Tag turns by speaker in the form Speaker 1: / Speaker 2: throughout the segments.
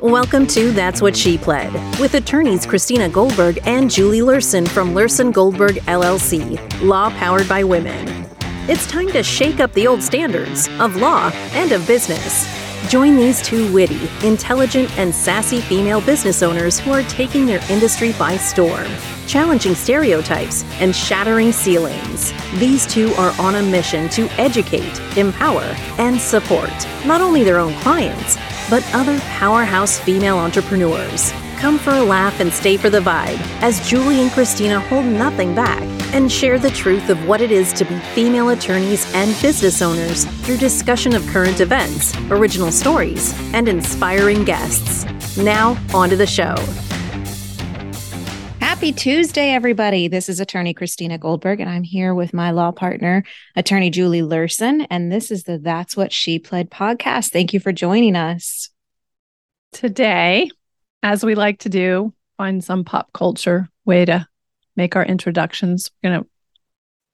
Speaker 1: Welcome to That's What She Pled with attorneys Christina Goldberg and Julie Luhrsen from Luhrsen Goldberg LLC, law powered by women. It's time to shake up the old standards of law and of business. Join these two witty, intelligent, and sassy female business owners who are taking their industry by storm, challenging stereotypes and shattering ceilings. These two are on a mission to educate, empower, and support not only their own clients, but other powerhouse female entrepreneurs. Come for a laugh and stay for the vibe as Julie and Christina hold nothing back and share the truth of what it is to be female attorneys and business owners through discussion of current events, original stories, and inspiring guests. Now, on to the show.
Speaker 2: Happy Tuesday, everybody. This is attorney Christina Goldberg, and I'm here with my law partner, attorney Julie Luhrsen. And this is the That's What She Pled podcast. Thank you for joining us.
Speaker 3: Today, as we like to do, find some pop culture way to make our introductions. We're going to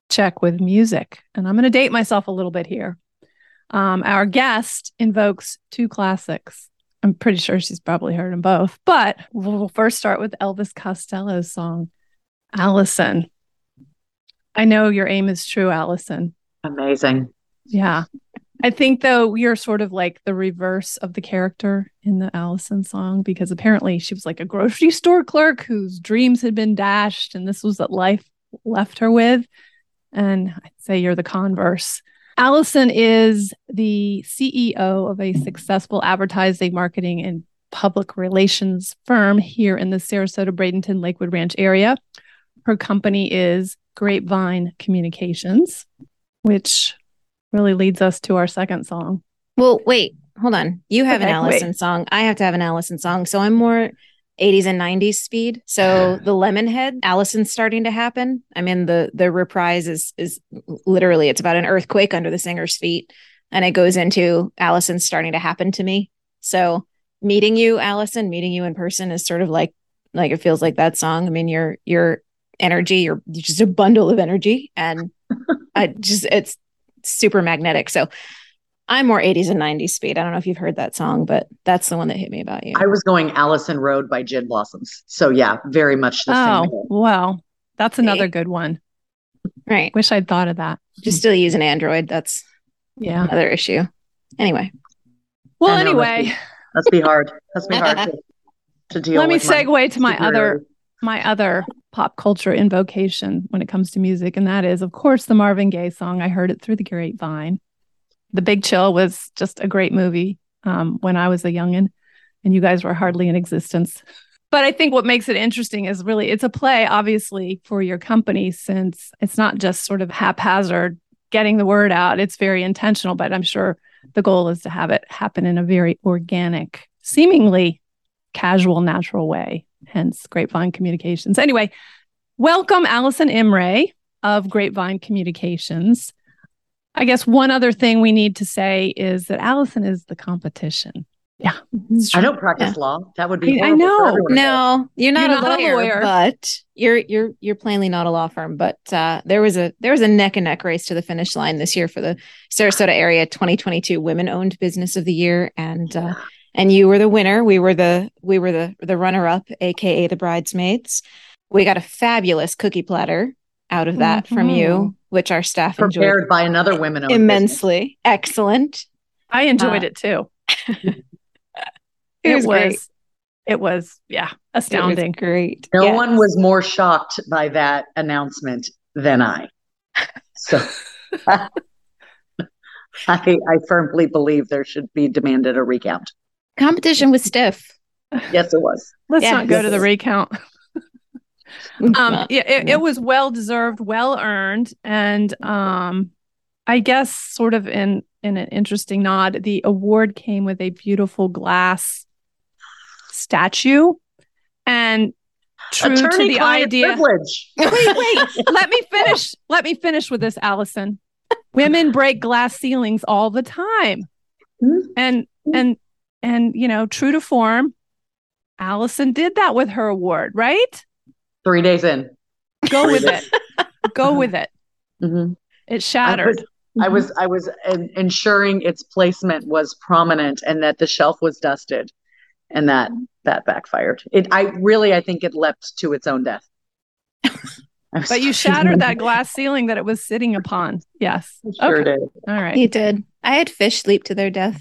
Speaker 3: check with music, and I'm going to date myself a little bit here. Um, our guest invokes two classics. I'm pretty sure she's probably heard them both, but we'll first start with Elvis Costello's song, Allison. I know your aim is true, Allison.
Speaker 4: Amazing.
Speaker 3: Yeah. I think though you're sort of like the reverse of the character in the Allison song because apparently she was like a grocery store clerk whose dreams had been dashed and this was what life left her with. And I'd say you're the converse. Allison is the CEO of a successful advertising, marketing, and public relations firm here in the Sarasota, Bradenton, Lakewood Ranch area. Her company is Grapevine Communications, which really leads us to our second song.
Speaker 2: Well, wait, hold on. You have
Speaker 3: Okay,
Speaker 2: an Allison
Speaker 3: wait.
Speaker 2: song. I have to have an Allison song. So I'm more 80s and 90s speed. So uh-huh. the Lemonhead, Allison's starting to happen. I mean, the the reprise is is literally it's about an earthquake under the singer's feet, and it goes into Allison's starting to happen to me. So meeting you, Allison, meeting you in person is sort of like like it feels like that song. I mean, your your energy, you're, you're just a bundle of energy, and I just it's super magnetic. So I'm more 80s and 90s speed. I don't know if you've heard that song, but that's the one that hit me about you.
Speaker 4: I was going Allison Road by Gin Blossoms. So yeah, very much the
Speaker 3: Oh,
Speaker 4: same.
Speaker 3: well, that's another
Speaker 2: Okay.
Speaker 3: good one.
Speaker 2: right.
Speaker 3: Wish I'd thought of that.
Speaker 2: Just still use an Android. That's
Speaker 3: Yeah.
Speaker 2: another issue. Anyway,
Speaker 3: Well,
Speaker 4: I know, that's
Speaker 3: anyway,
Speaker 4: Must be hard. Must be hard to, to deal
Speaker 3: let me
Speaker 4: with. my
Speaker 3: segue to my other my other pop culture invocation when it comes to music, and that is, of course, the Marvin Gaye song. I heard it through the grapevine. The Big Chill was just a great movie um, when I was a youngin, and you guys were hardly in existence. But I think what makes it interesting is really it's a play, obviously, for your company, since it's not just sort of haphazard getting the word out. It's very intentional, but I'm sure the goal is to have it happen in a very organic, seemingly casual, natural way, hence Grapevine Communications. Anyway, welcome Allison Imre of Grapevine Communications. I guess one other thing we need to say is that Allison is the competition. Yeah.
Speaker 4: I don't practice law. That would be.
Speaker 3: I- I
Speaker 4: horrible for
Speaker 3: know.
Speaker 2: no, you're not,
Speaker 3: You're
Speaker 2: a,
Speaker 3: not a
Speaker 2: lawyer,
Speaker 3: lawyer.
Speaker 2: but you're you're you're plainly not a law firm. But uh, there was a there was a neck and neck race to the finish line this year for the Sarasota area 2022 Women Owned Business of the Year, and uh, and you were the winner. We were the we were the the runner up, aka the bridesmaids. We got a fabulous cookie platter out of that from
Speaker 3: Mhm.
Speaker 2: you, which our staff enjoyed
Speaker 4: Prepared by another women owned
Speaker 2: immensely. Excellent.
Speaker 3: I enjoyed
Speaker 2: Uh,
Speaker 3: it too.
Speaker 2: It was
Speaker 3: was
Speaker 2: great.
Speaker 3: it was yeah,
Speaker 2: It was
Speaker 3: astounding.
Speaker 2: great.
Speaker 4: No
Speaker 2: Yes.
Speaker 4: one was more shocked by that announcement than I. So I, I firmly believe there should be demanded a recount.
Speaker 2: competition was stiff.
Speaker 4: Yes, it was.
Speaker 3: Let's
Speaker 2: Yeah.
Speaker 3: not go to the recount. Um yeah, it, it was well deserved well earned and um i guess sort of in in an interesting nod the award came with a beautiful glass statue. And true to the idea
Speaker 4: privilege.
Speaker 3: wait wait let me finish let me finish with this allison. Women break glass ceilings all the time.
Speaker 4: Hmm.
Speaker 3: and and and you know true to form allison did that with her award right
Speaker 4: Three days in.
Speaker 3: go
Speaker 4: Three
Speaker 3: with
Speaker 4: days.
Speaker 3: it go with it
Speaker 4: Mhm.
Speaker 3: it
Speaker 4: I
Speaker 3: shattered
Speaker 4: was, I was I was en- ensuring its placement was prominent and that the shelf was dusted, and that that backfired. It I really I think it leapt to its own death.
Speaker 3: But you shattered that glass ceiling that it was sitting upon. Yes.
Speaker 4: Sure
Speaker 3: Okay.
Speaker 4: did.
Speaker 3: All right.
Speaker 2: He did. I had fish leap to their death.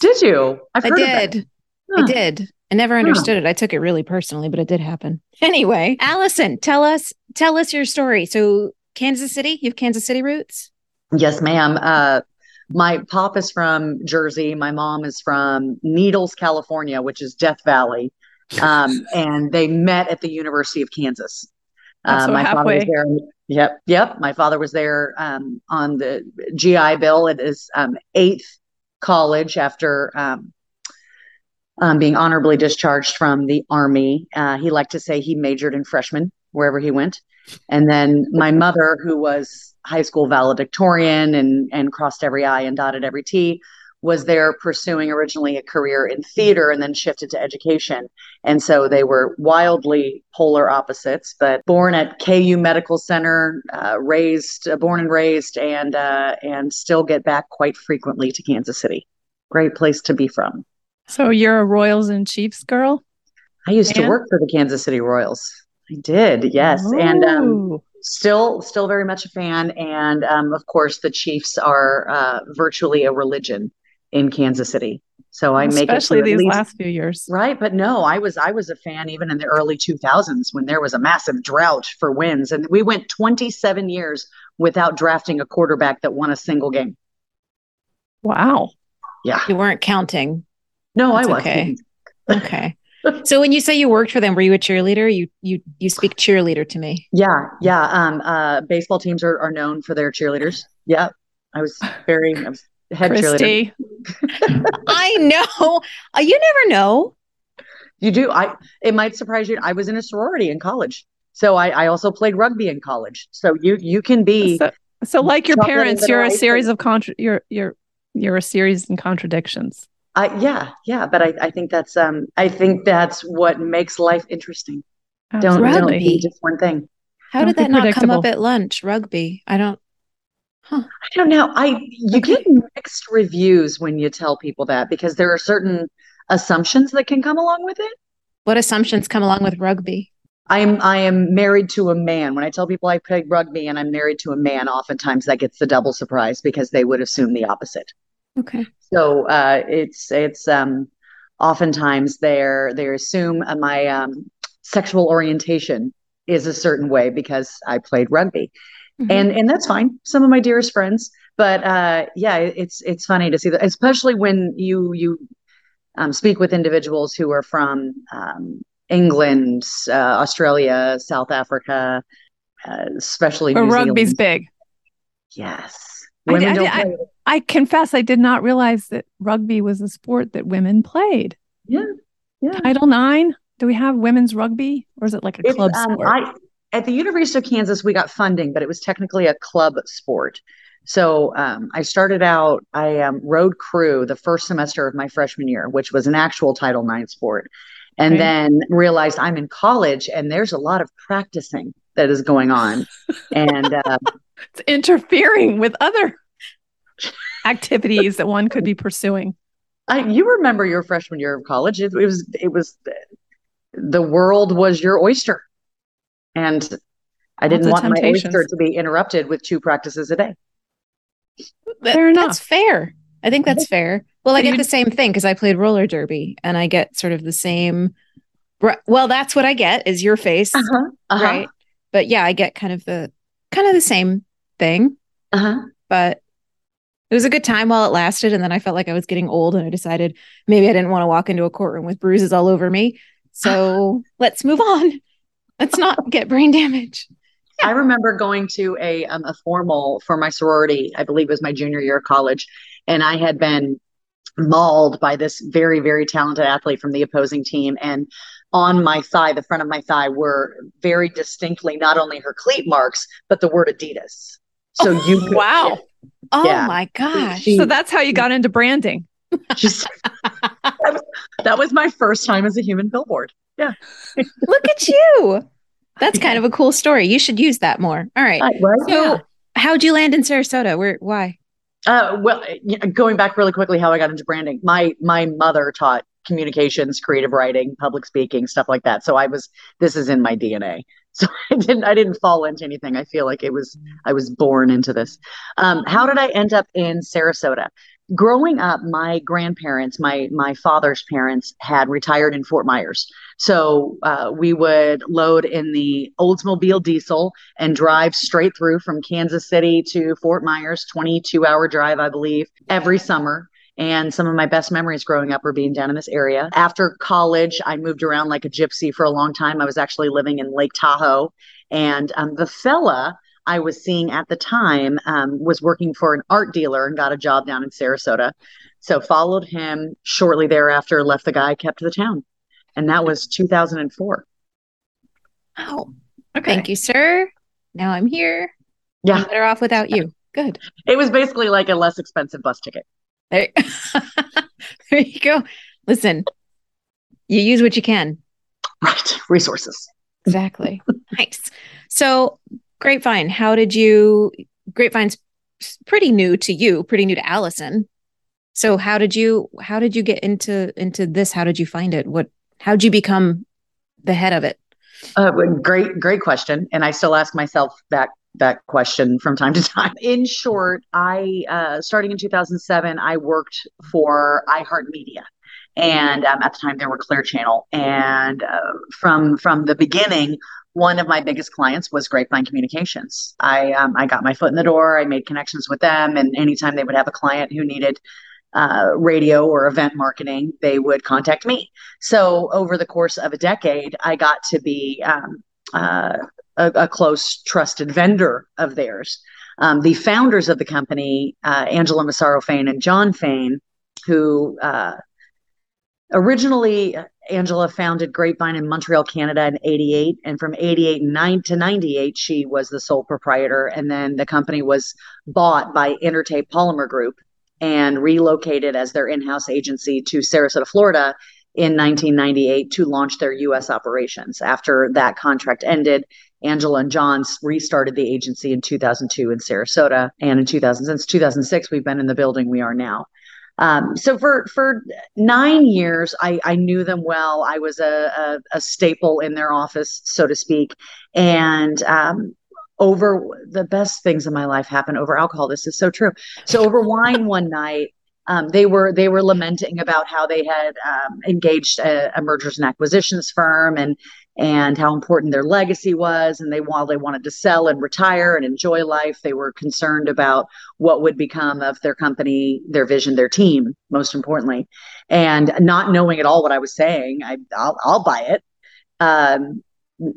Speaker 4: Did you? I've
Speaker 2: I
Speaker 4: heard of that.
Speaker 2: did.
Speaker 4: Huh.
Speaker 2: I did. I never understood it. I took it really personally, but it did happen. Anyway, Allison, tell us tell us your story. So Kansas City, you have Kansas City roots?
Speaker 4: Yes, ma'am. Uh, my pop is from Jersey. My mom is from Needles, California, which is Death Valley. Um, and they met at the University of Kansas.
Speaker 3: So
Speaker 4: my father was there. Yep, yep. My father was there um, on the GI Bill at his um, eighth college after um, um, being honorably discharged from the Army. Uh, he liked to say he majored in freshman wherever he went. And then my mother, who was high school valedictorian and and crossed every I and dotted every T, was there pursuing originally a career in theater and then shifted to education. And so they were wildly polar opposites, but born at KU Medical Center, uh, raised, uh, born and raised, and uh, and still get back quite frequently to Kansas City. Great place to be from.
Speaker 3: So you're a Royals and Chiefs girl?
Speaker 4: I used to work for the Kansas City Royals. I did, yes, and um, still still very much a fan. And um, of course, the Chiefs are uh, virtually a religion in Kansas City. So I make it
Speaker 3: especially
Speaker 4: to
Speaker 3: these
Speaker 4: least-
Speaker 3: last few years.
Speaker 4: Right, but no, I was I was a fan even in the early 2000s when there was a massive drought for wins, and we went 27 years without drafting a quarterback that won a single game.
Speaker 3: Wow.
Speaker 4: Yeah,
Speaker 2: You weren't counting.
Speaker 4: No,
Speaker 2: That's
Speaker 4: I was.
Speaker 2: okay. Okay. so when you say you worked for them, were you a cheerleader? You you you speak cheerleader to me.
Speaker 4: Yeah, yeah. Um, uh, baseball teams are, are known for their cheerleaders. Yeah, I was very I was head cheerleader.
Speaker 3: Christy.
Speaker 2: I know. Uh, you never know.
Speaker 4: You do. I. It might surprise you. I was in a sorority in college, so I, I also played rugby in college. So you you can be.
Speaker 3: So, so like your parents, you're a series of contra- you're you're you're a series in contradictions.
Speaker 4: I yeah yeah. But I, I think that's um I think that's what makes life interesting. Don't don't be just one thing.
Speaker 2: How
Speaker 3: Don't
Speaker 2: did that not come up at lunch? Rugby. I don't.
Speaker 4: I don't know. I you
Speaker 2: Okay.
Speaker 4: get mixed reviews when you tell people that because there are certain assumptions that can come along with it.
Speaker 2: What assumptions come along with rugby?
Speaker 4: I am I am married to a man. When I tell people I play rugby and I'm married to a man, oftentimes that gets the double surprise because they would assume the opposite.
Speaker 2: Okay.
Speaker 4: So uh, it's it's um, oftentimes they're they assume uh, my um, sexual orientation is a certain way because I played rugby,
Speaker 2: Mhm.
Speaker 4: and and that's fine. Some of my dearest friends, but uh, yeah, it's it's funny to see that, especially when you you um, speak with individuals who are from um, England, uh, Australia, South Africa, uh, especially
Speaker 3: But
Speaker 4: New
Speaker 3: rugby's
Speaker 4: Zealand.
Speaker 3: big.
Speaker 4: Yes, women
Speaker 3: I-
Speaker 4: don't
Speaker 3: I-
Speaker 4: play. it.
Speaker 3: I confess I did not realize that rugby was a sport that women played.
Speaker 4: Yeah, yeah.
Speaker 3: Title Nine. Do we have women's rugby, or is it like a
Speaker 4: It's,
Speaker 3: club
Speaker 4: um,
Speaker 3: sport?
Speaker 4: I at the University of Kansas, we got funding, but it was technically a club sport. So um, I started out. I um, rode crew the first semester of my freshman year, which was an actual Title IX sport, and
Speaker 3: Okay.
Speaker 4: then realized I'm in college and there's a lot of practicing that is going on, and uh,
Speaker 3: it's interfering with other activities that one could be pursuing.
Speaker 4: I, you remember your freshman year of college. It, it was it was the world was your oyster, and I didn't
Speaker 3: of
Speaker 4: want my oyster to be interrupted with two practices a day.
Speaker 2: That-
Speaker 3: Fair enough.
Speaker 2: That's fair. I think that's fair. Well, I get the same thing because I played roller derby and I get sort of the same. Well, that's what I get is your face,
Speaker 4: Uh-huh. Uh-huh.
Speaker 2: right? But yeah, I get kind of the kind of the same thing,
Speaker 4: Uh-huh.
Speaker 2: but it was a good time while it lasted. And then I felt like I was getting old and I decided maybe I didn't want to walk into a courtroom with bruises all over me. So let's move on. Let's not get brain damage.
Speaker 4: I remember going to a um, a formal for my sorority. I believe it was my junior year of college, and I had been mauled by this very very talented athlete from the opposing team. And on my thigh, the front of my thigh, were very distinctly not only her cleat marks but the word Adidas. So you could-
Speaker 3: Wow.
Speaker 2: Oh
Speaker 4: Yeah.
Speaker 2: my gosh.
Speaker 4: She-
Speaker 3: So that's how you got into branding.
Speaker 4: just that, was, my first time as a human billboard. Yeah.
Speaker 2: Look at you. That's kind of a cool story. You should use that more. All right.
Speaker 4: Uh, right?
Speaker 2: So, how'd you land in Sarasota? Where? Why?
Speaker 4: Uh, well, going back really quickly, how I got into branding. My my mother taught communications, creative writing, public speaking, stuff like that. So I was this is in my DNA. So I didn't I didn't fall into anything. I feel like it was I was born into this. Um, how did I end up in Sarasota? growing up, my grandparents, my my father's parents, had retired in Fort Myers. So uh, we would load in the Oldsmobile diesel and drive straight through from Kansas City to Fort Myers, 22 hour drive, I believe, every summer. And some of my best memories growing up were being down in this area. After college, I moved around like a gypsy for a long time. I was actually living in Lake Tahoe. And um, the fella I was seeing at the time um, was working for an art dealer and got a job down in Sarasota. So followed him shortly thereafter, left the guy, kept the town. And that was 2004.
Speaker 2: Oh, okay. Thank you, sir. Now I'm here.
Speaker 4: Yeah.
Speaker 2: I'm better off without you. Good.
Speaker 4: It was basically like a less expensive bus ticket.
Speaker 2: There, there you go. Listen, you use what you can.
Speaker 4: Right. Resources.
Speaker 2: Exactly. nice. So Grapevine, how did you Grapevine's pretty new to you, pretty new to Allison. So how did you how did you get into into this? How did you find it? What how did you become the head of it?
Speaker 4: Uh, great, great question. And I still ask myself that that question from time to time. In short, I uh, starting in 2007, I worked for iHeartMedia, and um, at the time there were Clear Channel, and uh, from from the beginning, one of my biggest clients was Grapevine Communications. I um, I got my foot in the door. I made connections with them, and anytime they would have a client who needed uh, radio or event marketing, they would contact me. So over the course of a decade, I got to be um, uh, a, a, close, trusted vendor of theirs. Um, the founders of the company, uh, Angela Massaro Fain and John Fain, who uh, originally Angela founded Grapevine in Montreal, Canada in 88. And from 88 9 to 98, she was the sole proprietor. And then the company was bought by Intertape Polymer Group and relocated as their in house agency to Sarasota, Florida in 1998 to launch their US operations. After that contract ended, Angela and John restarted the agency in 2002 in Sarasota. And in 2000, since 2006, we've been in the building we are now. Um, so for for nine years, I, I knew them well. I was a, a, a staple in their office, so to speak. And um, over the best things in my life happen over alcohol. This is so true. So over wine one night, um, they were they were lamenting about how they had um, engaged a, a, mergers and acquisitions firm and and how important their legacy was. And they while they wanted to sell and retire and enjoy life, they were concerned about what would become of their company, their vision, their team, most importantly. And not knowing at all what I was saying, I, I'll, I'll buy it. Um,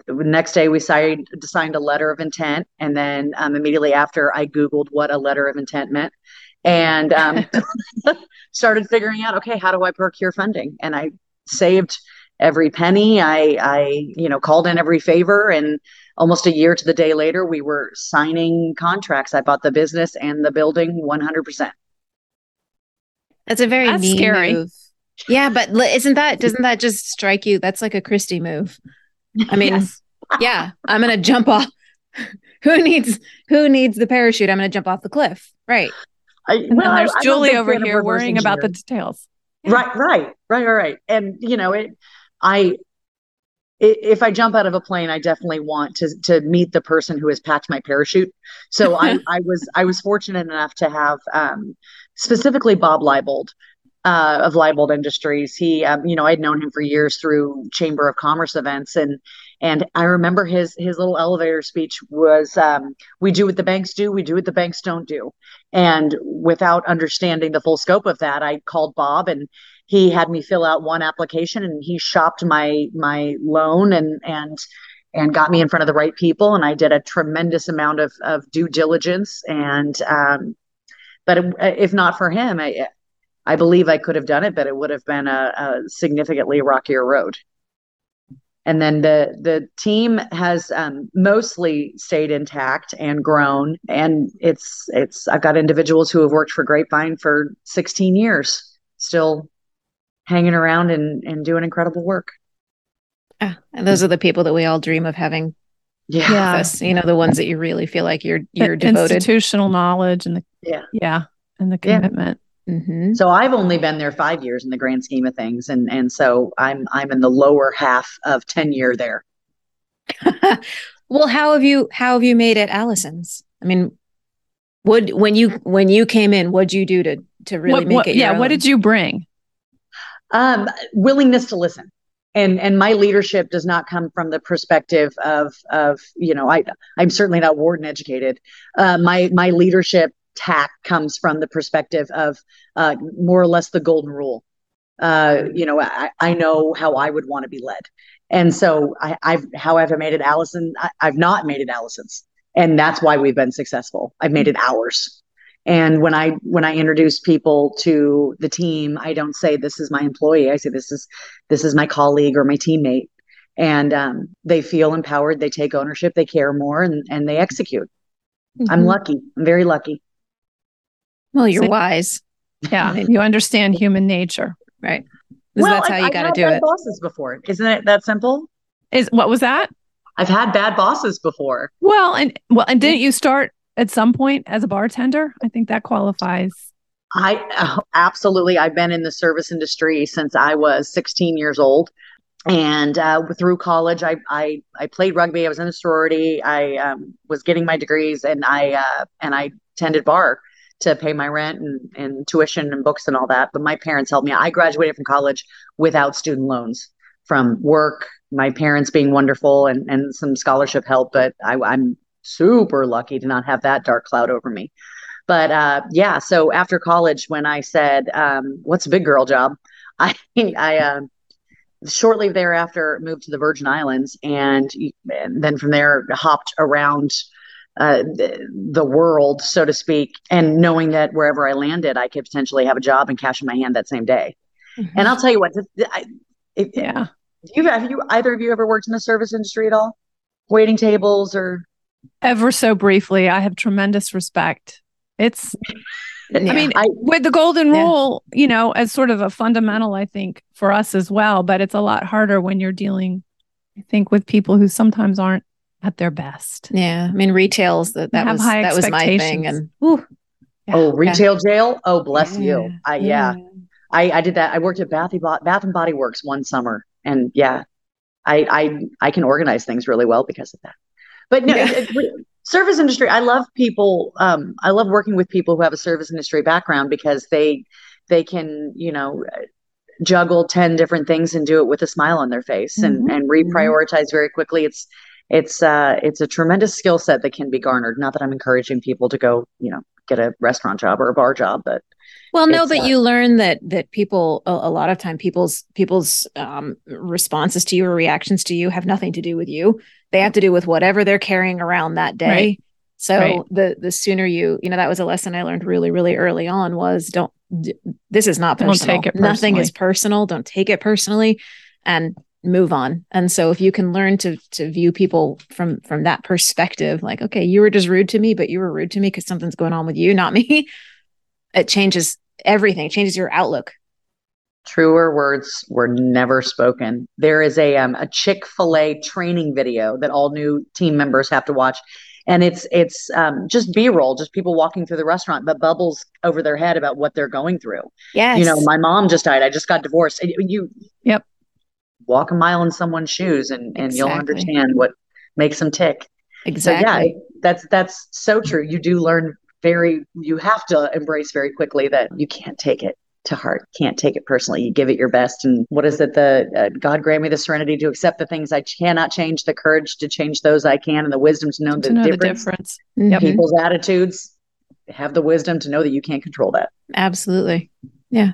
Speaker 4: next day we signed signed a letter of intent and then um, immediately after i googled what a letter of intent meant and um, started figuring out okay how do i procure funding and i saved every penny. I, I, you know, called in every favor, and almost a year to the day later, we were signing contracts. I bought the business and the building 100. percent
Speaker 2: That's a very
Speaker 3: That's scary.
Speaker 2: Move. Yeah, but isn't that doesn't that just strike you? That's like a Christie move. I mean, yes. yeah, I'm gonna jump off. who needs who needs the parachute? I'm gonna jump off the cliff. Right.
Speaker 3: I, well, there's I, Julie over here worrying about the details.
Speaker 4: Yeah. Right, right, right, right. And you know, it I if I jump out of a plane, I definitely want to to meet the person who has packed my parachute. So I, I was I was fortunate enough to have um, specifically Bob Leibold uh, of Leibold Industries. He, um, you know, I'd known him for years through Chamber of Commerce events, and and I remember his his little elevator speech was, um, "We do what the banks do, we do what the banks don't do." And without understanding the full scope of that, I called Bob and he had me fill out one application and he shopped my my loan and and and got me in front of the right people. And i did a tremendous amount of, of due diligence and um, but if not for him i i believe i could have done it but it would have been a, a significantly rockier road. And then the the team has um, mostly stayed intact and grown. And it's it's i've got individuals who have worked for grapevine for 16 years still hanging around and, and doing incredible work.
Speaker 2: Ah, and those are the people that we all dream of having
Speaker 4: Yeah.
Speaker 3: Yeah.
Speaker 2: office, you know, the ones that you really feel like you're you're
Speaker 3: The
Speaker 2: devoted.
Speaker 3: institutional knowledge and the
Speaker 4: Yeah.
Speaker 3: yeah and the
Speaker 4: Yeah.
Speaker 3: commitment.
Speaker 2: Mhm.
Speaker 4: So I've only been there five years in the grand scheme of things, and and so I'm I'm in the lower half of tenure there.
Speaker 2: well, how have you how have you made it Allison's? I mean, would when you when you came in, what'd you do to to really
Speaker 3: What-
Speaker 2: make
Speaker 3: what-
Speaker 2: it?
Speaker 3: yeah,
Speaker 2: your
Speaker 3: what
Speaker 2: own?
Speaker 3: did you bring?
Speaker 4: Um, willingness to listen, and and my leadership does not come from the perspective of of you know I I'm certainly not Wharton educated. Uh, my my leadership tack comes from the perspective of uh, more or less the golden rule. Uh, you know, I, I know how I would want to be led, and so I, have made it Allison? I, I've not made it Allison's, and that's why we've been successful. I've made it ours. And when I when I introduce people to the team, I don't say this is my employee. I say this is this is my colleague or my teammate, and um, they feel empowered. They take ownership. They care more, and and they execute. I'm
Speaker 2: Mhm.
Speaker 4: lucky. I'm very lucky.
Speaker 2: Well, you're
Speaker 3: So-
Speaker 2: wise,
Speaker 3: Yeah, you understand human nature.
Speaker 2: right? 'Cause that's how
Speaker 4: I've-
Speaker 2: you got to do
Speaker 4: bad
Speaker 2: it.
Speaker 4: Bosses before, isn't it that simple?
Speaker 3: Is what was that?
Speaker 4: I've had bad bosses before.
Speaker 3: Well, and well, and didn't you start at some point as a bartender? I think that qualifies.
Speaker 4: I oh, absolutely. I've been in the service industry since I was 16 years old, and uh, through college, I, I I played rugby. I was in a sorority. I um, was getting my degrees, and I uh, and I attended bar to pay my rent and, and tuition and books and all that. But my parents helped me. I graduated from college without student loans from work. My parents being wonderful and and some scholarship help, but I, I'm super lucky to not have that dark cloud over me. But uh, yeah so after college when i said um, what's a big girl job? I i um, shortly thereafter moved to the virgin islands and, and then from there hopped around uh, the, world so to speak and knowing that wherever i landed i could potentially have a job and cash in my hand that same day. And i'll tell you what I, if,
Speaker 3: Yeah.
Speaker 4: you have you either of you ever worked in the service industry at all? Waiting tables or
Speaker 3: Ever so briefly, I have tremendous respect. It's I mean,
Speaker 4: I-
Speaker 3: with the golden
Speaker 2: Yeah.
Speaker 3: rule, you know, as sort of a fundamental, I think, for us as well, but it's a lot harder when you're dealing, I think, with people who sometimes aren't at their best.
Speaker 2: Yeah, I mean, retails that that
Speaker 3: Have
Speaker 2: was
Speaker 3: high
Speaker 2: that was my thing,
Speaker 3: expectations.
Speaker 2: and whew,
Speaker 4: oh retail jail oh bless you I, yeah
Speaker 2: yeah.
Speaker 4: I, I did that. I worked at Bath, Bath and Body Works one summer, and yeah, I I I can organize things really well because of that. But no,
Speaker 2: Yeah.
Speaker 4: it- it- service industry. I love people. Um, I love working with people who have a service industry background because they they can you know juggle ten different things and do it with a smile on their face and
Speaker 3: Mhm.
Speaker 4: and reprioritize very quickly. It's it's uh it's a tremendous skill set that can be garnered. Not that I'm encouraging people to go you know get a restaurant job or a bar job, but
Speaker 2: Well, no, but
Speaker 4: uh,
Speaker 2: you learn that that people a, a lot of time people's people's um, responses to you or reactions to you have nothing to do with you. They have to do with whatever they're carrying around that day.
Speaker 3: Right.
Speaker 2: So
Speaker 3: Right.
Speaker 2: the the sooner you you know that was a lesson I learned really really early on was don't d- this is not
Speaker 3: Don't
Speaker 2: personal.
Speaker 3: take it
Speaker 2: Nothing is personal. Don't take it personally, and move on. And so if you can learn to to view people from from that perspective, like okay, you were just rude to me, but you were rude to me because something's going on with you, not me. It changes everything. It changes your outlook.
Speaker 4: truer words were never spoken. There is a um, a Chick Fil A training video that all new team members have to watch, and it's it's um, just B roll, just people walking through the restaurant, but bubbles over their head about what they're going through.
Speaker 2: Yes.
Speaker 4: You know, my mom just died. I just got divorced. And You
Speaker 3: Yep.
Speaker 4: walk a mile in someone's shoes, and and you'll understand what makes them tick.
Speaker 2: exactly.
Speaker 4: So yeah, that's that's so true. You do learn very. You have to embrace very quickly that you can't take it to heart. Can't take it personally. You give it your best. And what is it? The uh, God grant me the serenity to accept the things I cannot change, the courage to change those I can, and the wisdom to know the
Speaker 3: know
Speaker 4: difference.
Speaker 3: the difference.
Speaker 4: People's attitudes. Have the wisdom to know that you can't control that.
Speaker 2: Absolutely. Yeah.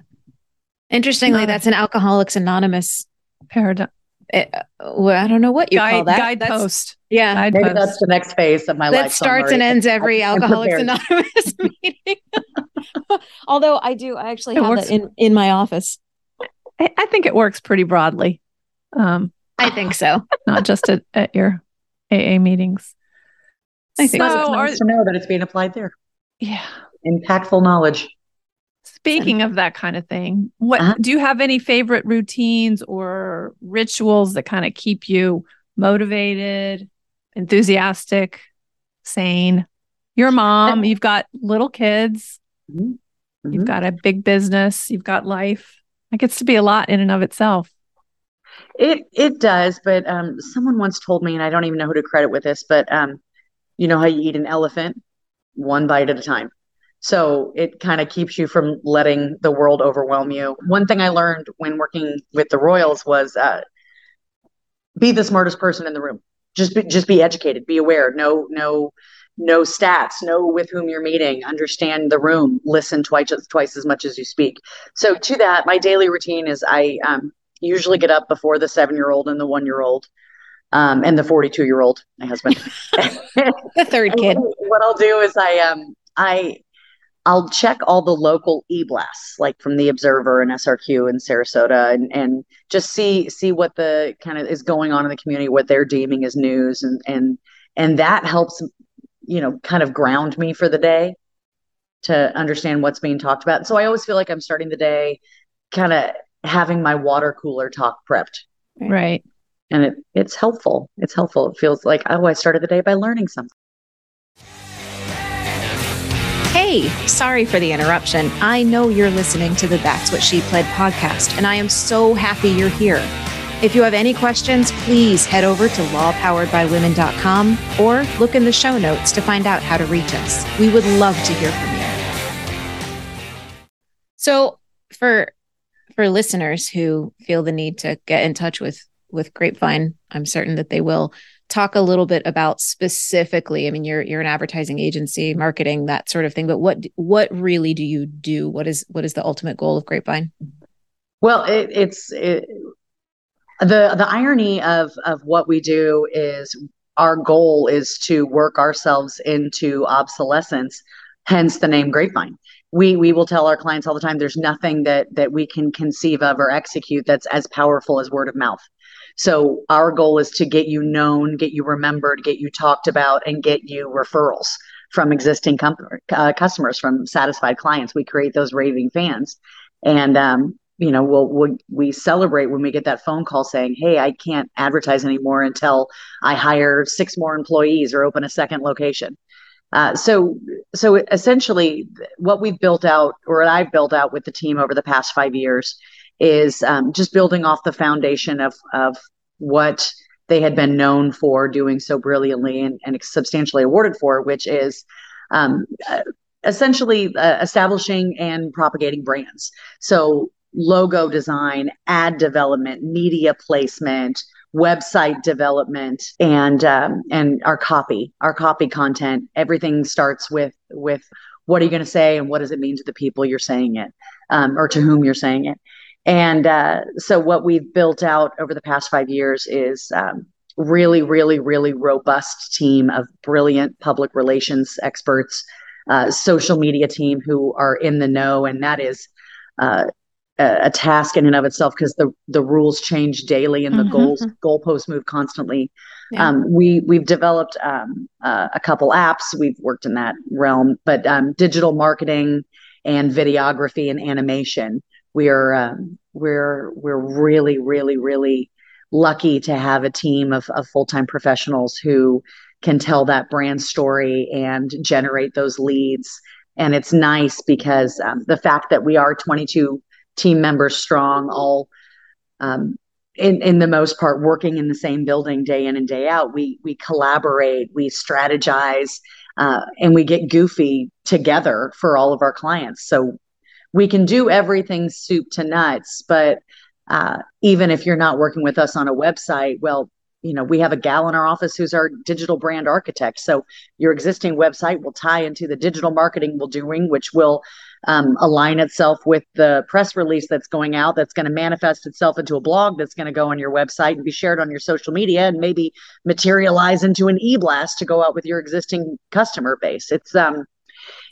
Speaker 2: Interestingly,
Speaker 3: Not a-
Speaker 2: that's an Alcoholics Anonymous.
Speaker 3: Paradigm
Speaker 2: eh, well, I don't know what you call
Speaker 3: guide,
Speaker 2: that. That's-
Speaker 3: guidepost.
Speaker 2: Yeah.
Speaker 4: Maybe
Speaker 3: Guidepost.
Speaker 4: that's the next phase of my life.
Speaker 2: that starts and ends every
Speaker 4: I'm
Speaker 2: Alcoholics
Speaker 4: prepared.
Speaker 2: Anonymous meeting. Although I do, I actually
Speaker 3: It
Speaker 2: have
Speaker 3: works.
Speaker 2: that in, in my office.
Speaker 3: I, I think it works pretty broadly, um,
Speaker 2: I think so.
Speaker 3: not just at, at your AA meetings.
Speaker 2: I think
Speaker 4: But
Speaker 2: so.
Speaker 4: it's
Speaker 3: So are-
Speaker 4: nice to know that it's being applied there.
Speaker 3: Yeah.
Speaker 4: Impactful knowledge.
Speaker 3: Speaking of that kind of thing, what
Speaker 4: Uh-huh.
Speaker 3: do you have any favorite routines or rituals that kind of keep you motivated, enthusiastic, sane. You're a mom, you've got little kids,
Speaker 4: Mm-hmm.
Speaker 3: you've got a big business, you've got life. It gets to be a lot in and of itself.
Speaker 4: It it does, but um, someone once told me, and I don't even know who to credit with this, but um, you know how you eat an elephant, one bite at a time. So it kind of keeps you from letting the world overwhelm you. One thing I learned when working with the Royals was uh, be the smartest person in the room. Just be, just be educated, be aware. No no know stats, know with whom you're meeting, understand the room, listen twice twice as much as you speak. So to that, my daily routine is I um, usually get up before the seven year old and the one year old. Um, and the 42 year old, my husband.
Speaker 2: the third kid.
Speaker 4: What I'll do is I um I I'll check all the local e-blasts, like from the Observer and SRQ in Sarasota, and and just see see what the kind of is going on in the community, what they're deeming as news, and and and that helps you know, kind of ground me for the day to understand what's being talked about. So I always feel like I'm starting the day kind of having my water cooler talk prepped.
Speaker 3: Right.
Speaker 4: And it it's helpful. It's helpful. It feels like, oh, I started the day by learning something.
Speaker 2: Hey, sorry for the interruption. I know you're listening to the That's What She Pled podcast, and I am so happy you're here. If you have any questions, please head over to lawpoweredbywomen.com or look in the show notes to find out how to reach us. We would love to hear from you. So, for for listeners who feel the need to get in touch with with Grapevine, I'm certain that they will talk a little bit about specifically. I mean, you're you're an advertising agency, marketing, that sort of thing, but what what really do you do? What is what is the ultimate goal of Grapevine?
Speaker 4: Well, it, it's it, the the irony of of what we do is our goal is to work ourselves into obsolescence hence the name grapevine we we will tell our clients all the time there's nothing that that we can conceive of or execute that's as powerful as word of mouth so our goal is to get you known get you remembered get you talked about and get you referrals from existing com- uh, customers from satisfied clients we create those raving fans and um, you know, we'll, we'll, we celebrate when we get that phone call saying, "Hey, I can't advertise anymore until I hire six more employees or open a second location." Uh, so, so essentially, what we've built out, or I've built out with the team over the past five years, is um, just building off the foundation of of what they had been known for doing so brilliantly and, and substantially awarded for, which is um, uh, essentially uh, establishing and propagating brands. So logo design, ad development, media placement, website development, and um, and our copy, our copy content. Everything starts with with what are you going to say and what does it mean to the people you're saying it um, or to whom you're saying it. And uh, so what we've built out over the past five years is um, really, really, really robust team of brilliant public relations experts, uh, social media team who are in the know, and that is uh, a, task in and of itself because the the rules change daily and the mm-hmm. goals goalposts move constantly. Yeah. Um, we we've developed um, uh, a couple apps. We've worked in that realm, but um, digital marketing and videography and animation. We are um, we're we're really really really lucky to have a team of, of full time professionals who can tell that brand story and generate those leads. And it's nice because um, the fact that we are 22 team members strong, all um, in in the most part working in the same building day in and day out. We we collaborate, we strategize, uh, and we get goofy together for all of our clients. So we can do everything soup to nuts, but uh, even if you're not working with us on a website, well, you know, we have a gal in our office who's our digital brand architect. So your existing website will tie into the digital marketing we're doing, which will um, align itself with the press release that's going out, that's going to manifest itself into a blog that's going to go on your website and be shared on your social media and maybe materialize into an e-blast to go out with your existing customer base. It's um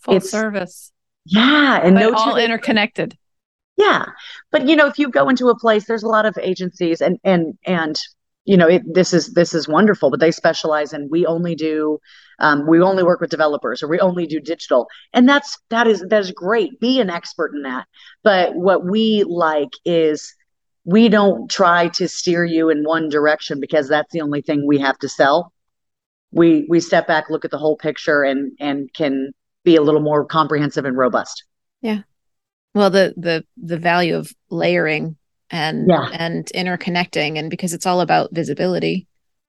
Speaker 3: full it's, service.
Speaker 4: Yeah. And
Speaker 3: no all interconnected.
Speaker 4: Yeah. But you know, if you go into a place, there's a lot of agencies and and and you know, it, this is this is wonderful, but they specialize and we only do um, we only work with developers or we only do digital, and that's that is that is great. Be an expert in that. But what we like is we don't try to steer you in one direction because that's the only thing we have to sell. we we step back, look at the whole picture, and and can be a little more comprehensive and robust.
Speaker 2: Yeah. Well, the the the value of layering and
Speaker 4: Yeah.
Speaker 2: and interconnecting, and because it's all about visibility,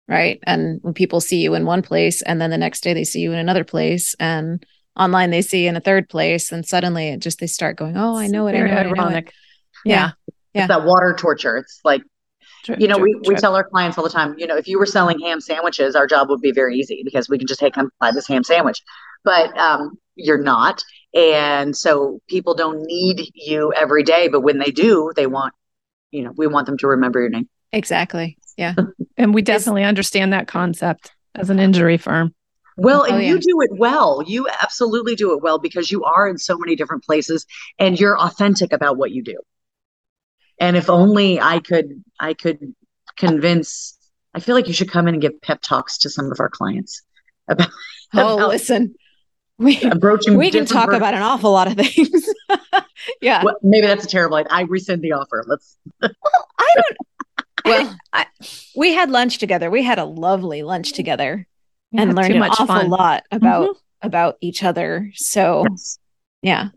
Speaker 2: right? And when people see you in one place, and then the next day they see you in another place, and online they see you in a third place, and suddenly it just they start going, "Oh, I know it." I
Speaker 3: Very
Speaker 2: know it, I know it." Yeah. Yeah.
Speaker 4: It's that water torture. It's like you know, we, we tell our clients all the time, you know, if you were selling ham sandwiches, our job would be very easy because we can just, hey, come buy this ham sandwich. But um, you're not. And so people don't need you every day. But when they do, they want, you know, we want them to remember your name.
Speaker 2: Exactly. Yeah.
Speaker 3: and we definitely understand that concept as an injury firm.
Speaker 4: Well,
Speaker 2: Oh,
Speaker 4: and
Speaker 2: yeah.
Speaker 4: you do it well. You absolutely do it well because you are in so many different places and you're authentic about what you do. And if only I could, I could convince, I feel like you should come in and give pep talks to some of our clients about,
Speaker 2: Oh,
Speaker 4: about
Speaker 2: listen, we
Speaker 4: approaching.
Speaker 2: we can talk
Speaker 4: ver-
Speaker 2: about an awful lot of things. yeah.
Speaker 4: Well, maybe that's a terrible idea. I rescind the offer. Let's.
Speaker 2: I don't. Well, I, we had lunch together. We had a lovely lunch together
Speaker 3: We
Speaker 2: and learned
Speaker 3: too
Speaker 2: an awful
Speaker 3: fun.
Speaker 2: lot about about each other. So yeah.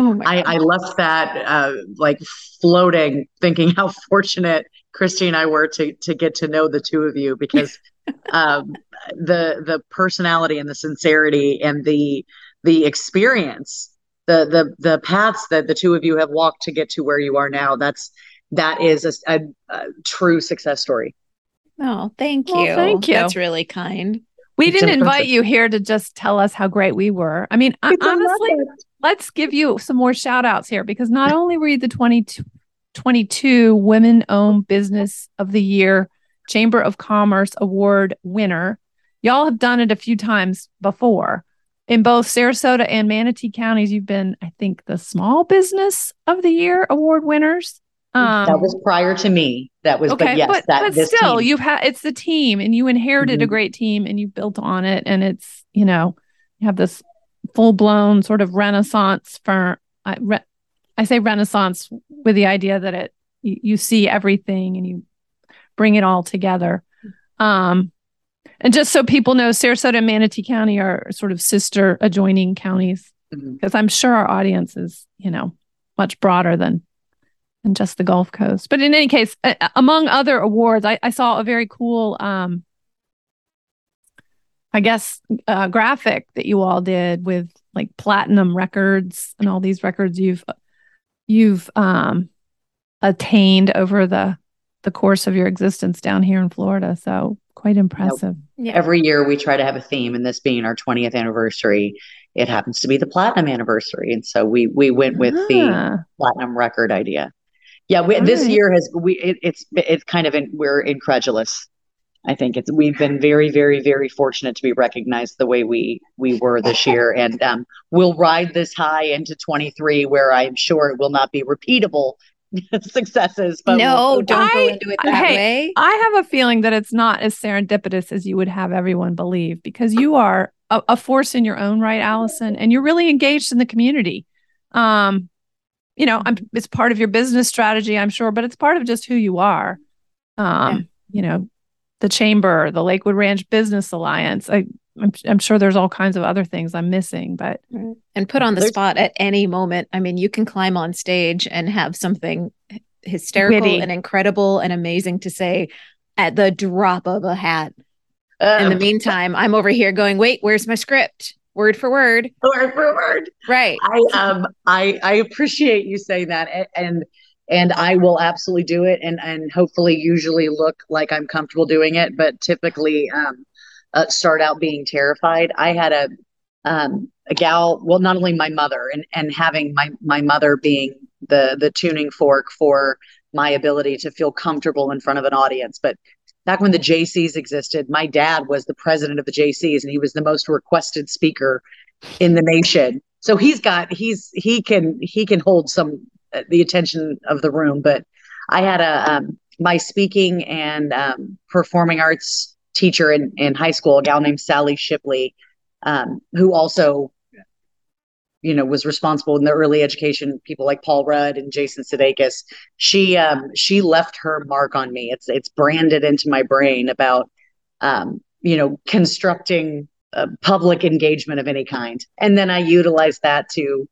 Speaker 2: Oh my
Speaker 4: I, I left that uh, like floating, thinking how fortunate Christy and I were to to get to know the two of you because um, the the personality and the sincerity and the the experience, the the the paths that the two of you have walked to get to where you are now. That's that is a, a, a true success story.
Speaker 2: oh, thank you.
Speaker 3: Well, thank you.
Speaker 2: That's really kind.
Speaker 3: We
Speaker 4: It's
Speaker 3: didn't invite you here to just tell us how great we were. I mean, I, honestly, let's give you some more shout outs here because not only were you the 2022 Women Owned Business of the Year Chamber of Commerce Award winner, y'all have done it a few times before. In both Sarasota and Manatee counties, you've been, I think, the Small Business of the Year award winners. Um,
Speaker 4: that was prior to me. That was,
Speaker 3: okay,
Speaker 4: but yes,
Speaker 3: but,
Speaker 4: that
Speaker 3: but still,
Speaker 4: team.
Speaker 3: you've had it's the team, and you inherited a
Speaker 4: Mhm.
Speaker 3: great team, and you built on it, and it's you know you have this full blown sort of renaissance firm. I, re- I say renaissance with the idea that it you, you see everything and you bring it all together. Um, and just so people know, Sarasota and Manatee County are sort of sister adjoining counties because I'm sure our audience is, you know, much broader than than just the Gulf Coast. But in any case, uh, among other awards, I, I saw a very cool, um, I guess, uh, graphic that you all did with like platinum records and all these records you've you've um, attained over the the course of your existence down here in Florida. So quite impressive.
Speaker 2: Yeah.
Speaker 4: every year we try to have a theme and this being our 20th anniversary it happens to be the platinum anniversary and so we we went with the
Speaker 3: Ah,
Speaker 4: platinum record idea yeah we, this
Speaker 3: Alright.
Speaker 4: year has we it, it's it's kind of in, we're incredulous i think it's we've been very very very fortunate to be recognized the way we we were this year and um, we'll ride this high into 23 where i'm sure it will not be repeatable successes but
Speaker 2: no,
Speaker 4: we'll-
Speaker 2: don't go into it that
Speaker 3: hey,
Speaker 2: way.
Speaker 3: I have a feeling that it's not as serendipitous as you would have everyone believe because you are a, a force in your own right, Allison, and you're really engaged in the community. Um, you know, I'm, it's part of your business strategy, I'm sure, but it's part of just who you are. Um, you know, the chamber, the Lakewood Ranch Business Alliance. I, I'm, I'm sure there's all kinds of other things I'm missing, but
Speaker 2: and put on the spot at any moment. I mean, you can climb on stage and have something hysterical
Speaker 3: Witty.
Speaker 2: and incredible and amazing to say at the drop of a hat. In the
Speaker 4: um,
Speaker 2: meantime, I'm over here going, wait, where's my script? Word for word.
Speaker 4: word for word
Speaker 2: Right.
Speaker 4: I um I I appreciate you saying that a- and and I will absolutely do it and and hopefully usually look like I'm comfortable doing it but typically um uh, start out being terrified. I had a um a gal well not only my mother and and having my my mother being the the tuning fork for my ability to feel comfortable in front of an audience but back when the Jaycees existed my dad was the president of the Jaycees and he was the most requested speaker in the nation. So he's got he's he can he can hold some uh, the attention of the room. But I had a um, my speaking and um, performing arts teacher in in high school, a gal named Sally Shipley, um, who also you know was responsible in the early education people like Paul Rudd and Jason Sudeikis. She um, she left her mark on me. It's it's branded into my brain about um, you know, constructing public engagement of any kind. And then I utilize that to,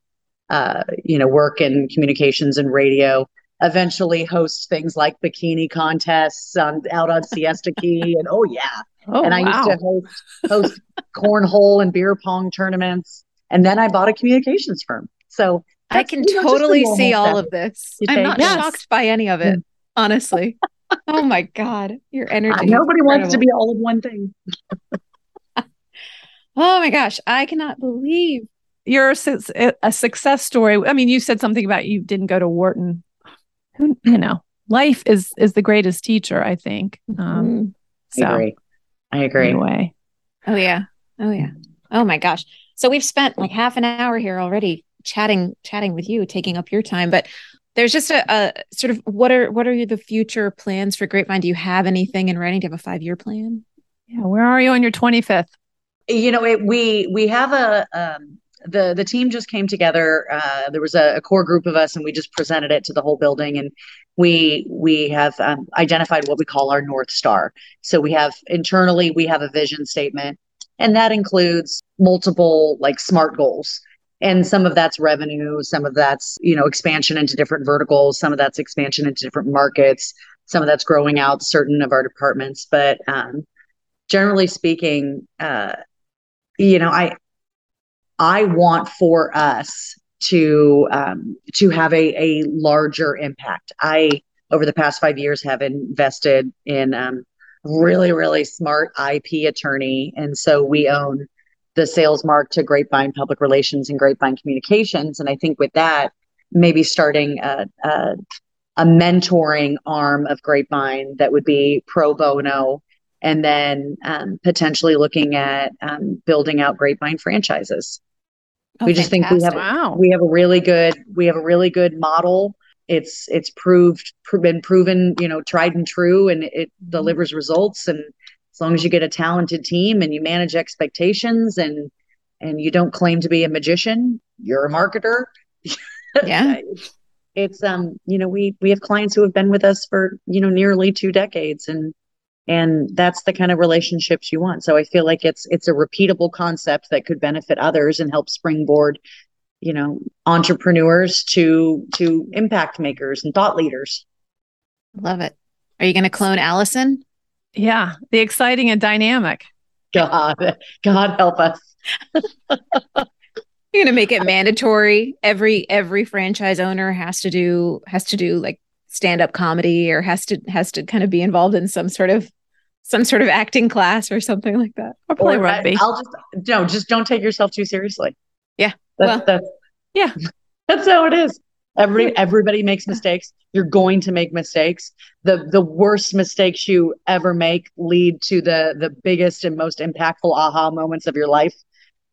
Speaker 4: uh, you know, work in communications and radio. Eventually, host things like bikini contests on out on Siesta Key, and oh yeah,
Speaker 3: Oh,
Speaker 4: and I
Speaker 3: wow.
Speaker 4: used to host host cornhole and beer pong tournaments. And then I bought a communications firm. So
Speaker 2: I can totally see all of this. I'm not
Speaker 3: Yes.
Speaker 2: shocked by any of it, mm. honestly. oh my god, your energy.
Speaker 4: Nobody wants to be all of one thing.
Speaker 2: Oh my gosh, I cannot believe.
Speaker 3: You're a, a success story. I mean, you said something about you didn't go to Wharton. Who, you know, life is is the greatest teacher. I think. Um,
Speaker 2: Mm.
Speaker 3: so
Speaker 4: I agree. I agree.
Speaker 3: anyway,
Speaker 2: Oh yeah. Oh yeah. Oh my gosh. So we've spent like half an hour here already chatting chatting with you, taking up your time, but there's just a, a sort of what are what are the future plans for Grapevine? Do you have anything in writing? Do you have a five year plan?
Speaker 3: yeah. Where are you on your twenty fifth?
Speaker 4: you know it, we we have a um the the team just came together uh there was a, a core group of us and we just presented it to the whole building and we we have um, identified what we call our north star. So we have internally we have a vision statement and that includes multiple like smart goals. And some of that's revenue some of that's you know expansion into different verticals some of that's expansion into different markets some of that's growing out certain of our departments. But um generally speaking uh you know i i want for us to um to have a a larger impact. I over the past 5 years have invested in um really really smart ip attorney. And so we own the sales mark to grapevine public relations and grapevine communications. And i think with that maybe starting a, a a mentoring arm of grapevine that would be pro bono and then um, potentially looking at um, building out grapevine franchises
Speaker 2: Oh,
Speaker 4: We just think we have-
Speaker 3: Wow.
Speaker 4: we have a really good we have a really good model it's it's proved pr- been proven you know tried and true and it delivers results and as long as you get a talented team and you manage expectations and and you don't claim to be a magician you're a marketer
Speaker 2: Yeah.
Speaker 4: it's, it's um you know we we have clients who have been with us for you know nearly two decades and and that's the kind of relationships you want so i feel like it's it's a repeatable concept that could benefit others and help springboard you know entrepreneurs to to impact makers and thought leaders
Speaker 2: Love it. Are you going to clone Allison?
Speaker 3: Yeah, the exciting and dynamic.
Speaker 4: god god help us
Speaker 2: You're going to make it mandatory. Every every franchise owner has to do has to do like stand up comedy or has to has to kind of be involved in some sort of some sort of acting class or something like that.
Speaker 3: Or play
Speaker 4: Or, uh,
Speaker 3: rugby.
Speaker 4: i'll just no just don't take yourself too seriously
Speaker 2: Yeah,
Speaker 4: that's
Speaker 2: well-
Speaker 4: that's
Speaker 3: Yeah.
Speaker 4: that's how it is everybody everybody makes mistakes you're going to make mistakes the the worst mistakes you ever make lead to the the biggest and most impactful aha moments of your life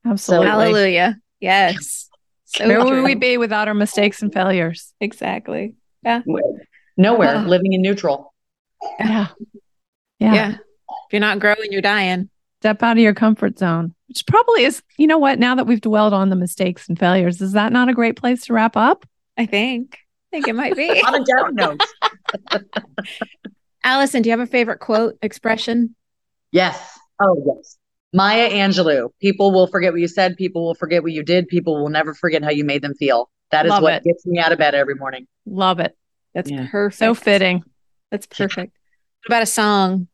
Speaker 3: Absolutely.
Speaker 2: Hallelujah. Yes. So
Speaker 3: Where would we be without our mistakes and failures?
Speaker 2: Exactly. Yeah.
Speaker 4: Nowhere
Speaker 2: Oh.
Speaker 4: living in neutral
Speaker 3: Yeah.
Speaker 2: Yeah.
Speaker 3: Yeah.
Speaker 2: If you're not growing, you're dying.
Speaker 3: Step out of your comfort zone, which probably is, you know what, now that we've dwelled on the mistakes and failures, is that not a great place to wrap up?
Speaker 2: I think. I think it might be.
Speaker 4: on a down note
Speaker 2: Allison, do you have a favorite quote expression?
Speaker 4: yes oh yes maya angelou people will forget what you said people will forget what you did people will never forget how you made them feel that is
Speaker 3: Love
Speaker 4: what
Speaker 3: it.
Speaker 4: gets me out of bed every morning
Speaker 3: Love it.
Speaker 2: That's
Speaker 4: Yeah.
Speaker 2: perfect.
Speaker 3: So fitting.
Speaker 2: That's perfect. What about a song?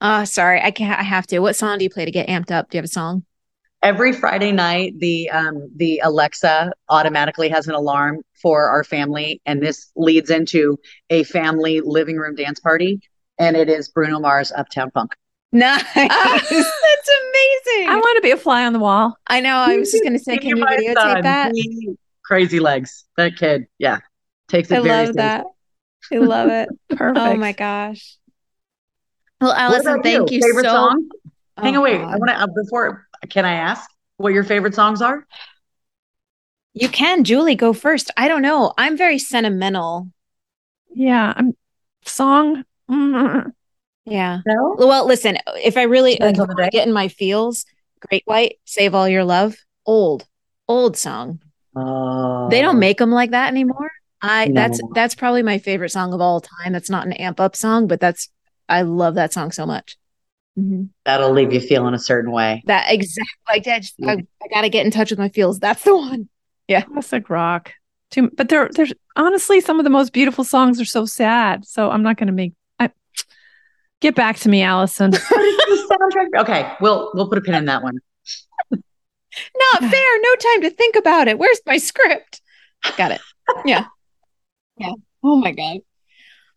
Speaker 2: Oh, sorry. I can't I have to. What song do you play to get amped up? Do you have a song?
Speaker 4: every Friday night, the um, the Alexa automatically has an alarm for our family, and this leads into a family living room dance party, and it is Bruno Mars' Uptown Funk.
Speaker 2: Nice. That's amazing.
Speaker 3: I want to be a fly on the wall.
Speaker 2: I know. I was just going to say, can you videotape
Speaker 4: son,
Speaker 2: that?
Speaker 4: he- crazy legs. That kid, yeah, takes it
Speaker 2: I
Speaker 4: very
Speaker 2: love
Speaker 4: seriously.
Speaker 2: that. I love it.
Speaker 3: Perfect.
Speaker 2: oh my gosh. Well, Allison,
Speaker 4: about
Speaker 2: thank you,
Speaker 4: Favorite
Speaker 2: so.
Speaker 4: song? Hang
Speaker 2: Oh,
Speaker 4: on, wait. I want to uh, before. Can I ask what your favorite songs are?
Speaker 2: You can, Julie, go first. I don't know. I'm very sentimental.
Speaker 3: Yeah. I'm song. mm,
Speaker 2: Yeah.
Speaker 4: No.
Speaker 2: Well, listen, if I really like, if
Speaker 4: on the
Speaker 2: I wanna
Speaker 4: day.
Speaker 2: get in my feels, Great White, Save All Your Love, old, old song.
Speaker 4: Oh,
Speaker 2: They don't make them like that anymore. I that's that's probably my favorite song of all time. That's not an amp up song, but that's I love that song so much. Mhm.
Speaker 4: That'll leave you feeling a certain way.
Speaker 2: That exactly. like that. just- I, I got to get in touch with my feels. That's the one. Yeah.
Speaker 3: Classic rock. Too, but there, there's honestly some of the most beautiful songs are so sad. So I'm not going to make. I, get back to me, Allison.
Speaker 4: Okay, we'll we'll put a pin in that one.
Speaker 2: Not fair. No time to think about it. Where's my script? Got it. Yeah. Yeah. Oh my God.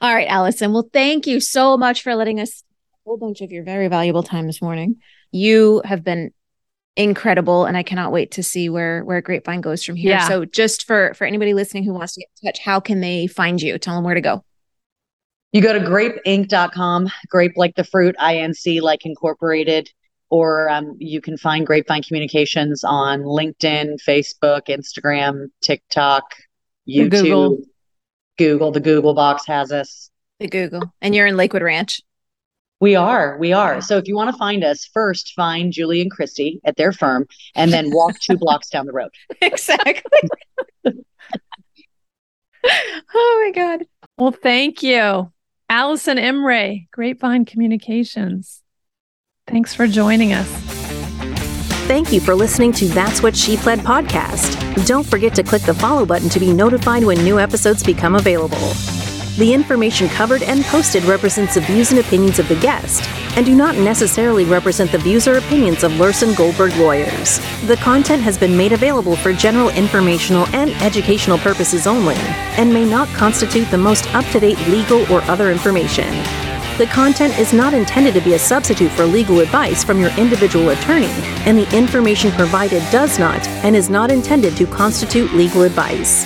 Speaker 2: All right, Allison. Well, thank you so much for letting us a whole bunch of your very valuable time this morning. You have been incredible and I cannot wait to see where where Grapevine goes from here.
Speaker 3: Yeah.
Speaker 2: So just for for anybody listening who wants to get in touch, how can they find you? Tell them where to go.
Speaker 4: You go to grapeinc.com, grape like the fruit, INC like incorporated, or um, you can find Grapevine Communications on LinkedIn, Facebook, Instagram, TikTok, YouTube,
Speaker 3: Google.
Speaker 4: Google. The Google box has us.
Speaker 2: The Google. And you're in Lakewood Ranch.
Speaker 4: We are, we are. So if you want to find us, first find Julie and Christy at their firm, and then walk two blocks down the road.
Speaker 2: exactly. oh my God.
Speaker 3: well, thank you, Allison Imre, Grapevine Communications. Thanks for joining us.
Speaker 1: Thank you for listening to That's What She Filed podcast. Don't forget to click the follow button to be notified when new episodes become available. The information covered and posted represents the views and opinions of the guest and do not necessarily represent the views or opinions of Luhrsen Goldberg lawyers. The content has been made available for general informational and educational purposes only and may not constitute the most up to date legal or other information. The content is not intended to be a substitute for legal advice from your individual attorney, and the information provided does not and is not intended to constitute legal advice.